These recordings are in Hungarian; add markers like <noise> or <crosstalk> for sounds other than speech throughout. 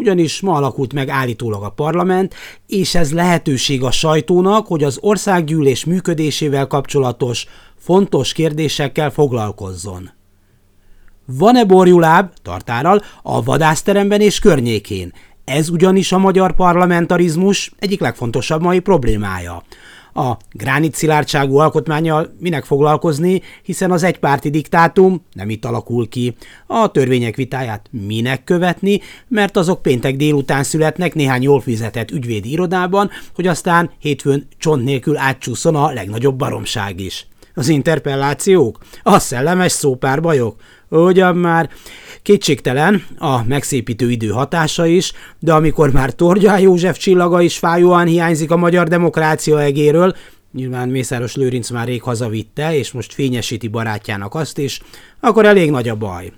Ugyanis ma alakult meg állítólag a parlament, és ez lehetőség a sajtónak, hogy az országgyűlés működésével kapcsolatos fontos kérdésekkel foglalkozzon. Van-e borjuláb, tartárral, a vadászteremben és környékén? Ez ugyanis a magyar parlamentarizmus egyik legfontosabb mai problémája a gránit szilárdságú alkotmányjal minek foglalkozni, hiszen az egypárti diktátum nem itt alakul ki. A törvények vitáját minek követni, mert azok péntek délután születnek néhány jól fizetett ügyvédi irodában, hogy aztán hétfőn csont nélkül átcsúszon a legnagyobb baromság is. Az interpellációk? A szellemes szópárbajok? Ugyan már kétségtelen a megszépítő idő hatása is, de amikor már Tordján József csillaga is fájóan hiányzik a magyar demokrácia egéről, nyilván Mészáros Lőrinc már rég hazavitte, és most fényesíti barátjának azt is, akkor elég nagy a baj.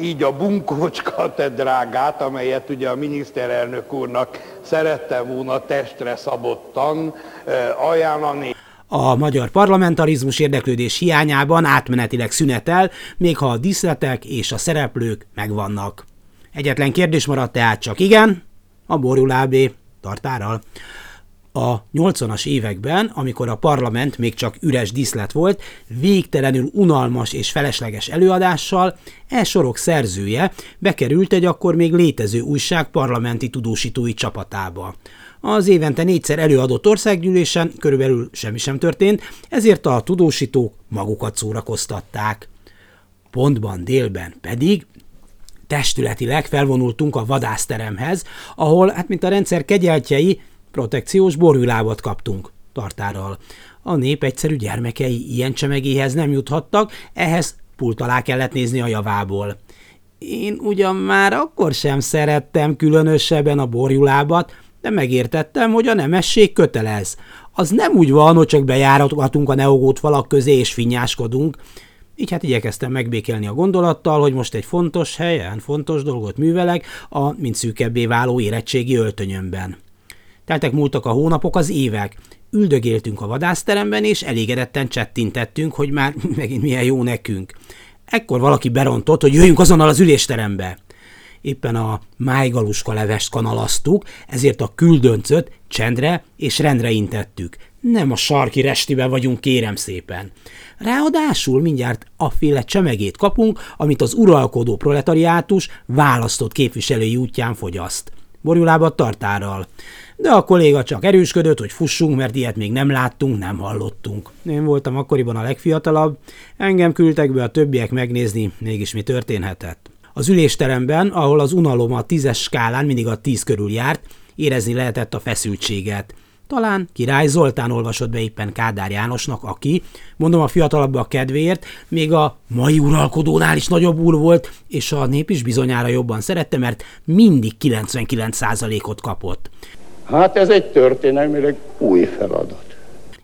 Így a bunkócs katedrágát, amelyet ugye a miniszterelnök úrnak szerette volna testre szabottan eh, ajánlani a magyar parlamentarizmus érdeklődés hiányában átmenetileg szünetel, még ha a díszletek és a szereplők megvannak. Egyetlen kérdés maradt tehát csak igen, a borjulábé tartárral. A 80-as években, amikor a parlament még csak üres díszlet volt, végtelenül unalmas és felesleges előadással, e sorok szerzője bekerült egy akkor még létező újság parlamenti tudósítói csapatába. Az évente négyszer előadott országgyűlésen körülbelül semmi sem történt, ezért a tudósítók magukat szórakoztatták. Pontban délben pedig testületileg felvonultunk a vadászteremhez, ahol, hát mint a rendszer kegyeltjei, protekciós borülábat kaptunk tartárral. A nép egyszerű gyermekei ilyen csemegéhez nem juthattak, ehhez pult alá kellett nézni a javából. Én ugyan már akkor sem szerettem különösebben a borjulábat, de megértettem, hogy a nemesség kötelez. Az nem úgy van, hogy csak bejáratunk a neogót falak közé és finnyáskodunk. Így hát igyekeztem megbékelni a gondolattal, hogy most egy fontos helyen, fontos dolgot művelek a mint szűkebbé váló érettségi öltönyömben. Teltek múltak a hónapok, az évek. Üldögéltünk a vadászteremben, és elégedetten csettintettünk, hogy már <laughs> megint milyen jó nekünk. Ekkor valaki berontott, hogy jöjjünk azonnal az ülésterembe éppen a májgaluska levest kanalaztuk, ezért a küldöncöt csendre és rendre intettük. Nem a sarki restibe vagyunk, kérem szépen. Ráadásul mindjárt a féle csemegét kapunk, amit az uralkodó proletariátus választott képviselői útján fogyaszt. Borjulába tartárral. De a kolléga csak erősködött, hogy fussunk, mert ilyet még nem láttunk, nem hallottunk. Én voltam akkoriban a legfiatalabb, engem küldtek be a többiek megnézni, mégis mi történhetett. Az ülésteremben, ahol az unalom a tízes skálán mindig a tíz körül járt, érezni lehetett a feszültséget. Talán Király Zoltán olvasott be éppen Kádár Jánosnak, aki, mondom a fiatalabbak kedvéért, még a mai uralkodónál is nagyobb úr volt, és a nép is bizonyára jobban szerette, mert mindig 99%-ot kapott. Hát ez egy történelmileg új feladat.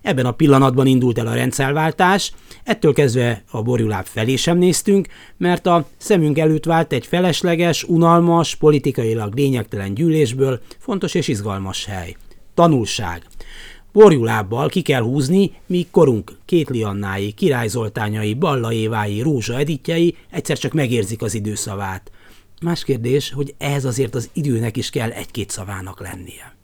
Ebben a pillanatban indult el a rendszerváltás, ettől kezdve a borjuláb felé sem néztünk, mert a szemünk előtt vált egy felesleges, unalmas, politikailag lényegtelen gyűlésből fontos és izgalmas hely. Tanulság. Borjulábbal ki kell húzni, míg korunk Kétli Annái, Király Zoltányai, Rózsa Editjei egyszer csak megérzik az időszavát. Más kérdés, hogy ehhez azért az időnek is kell egy-két szavának lennie.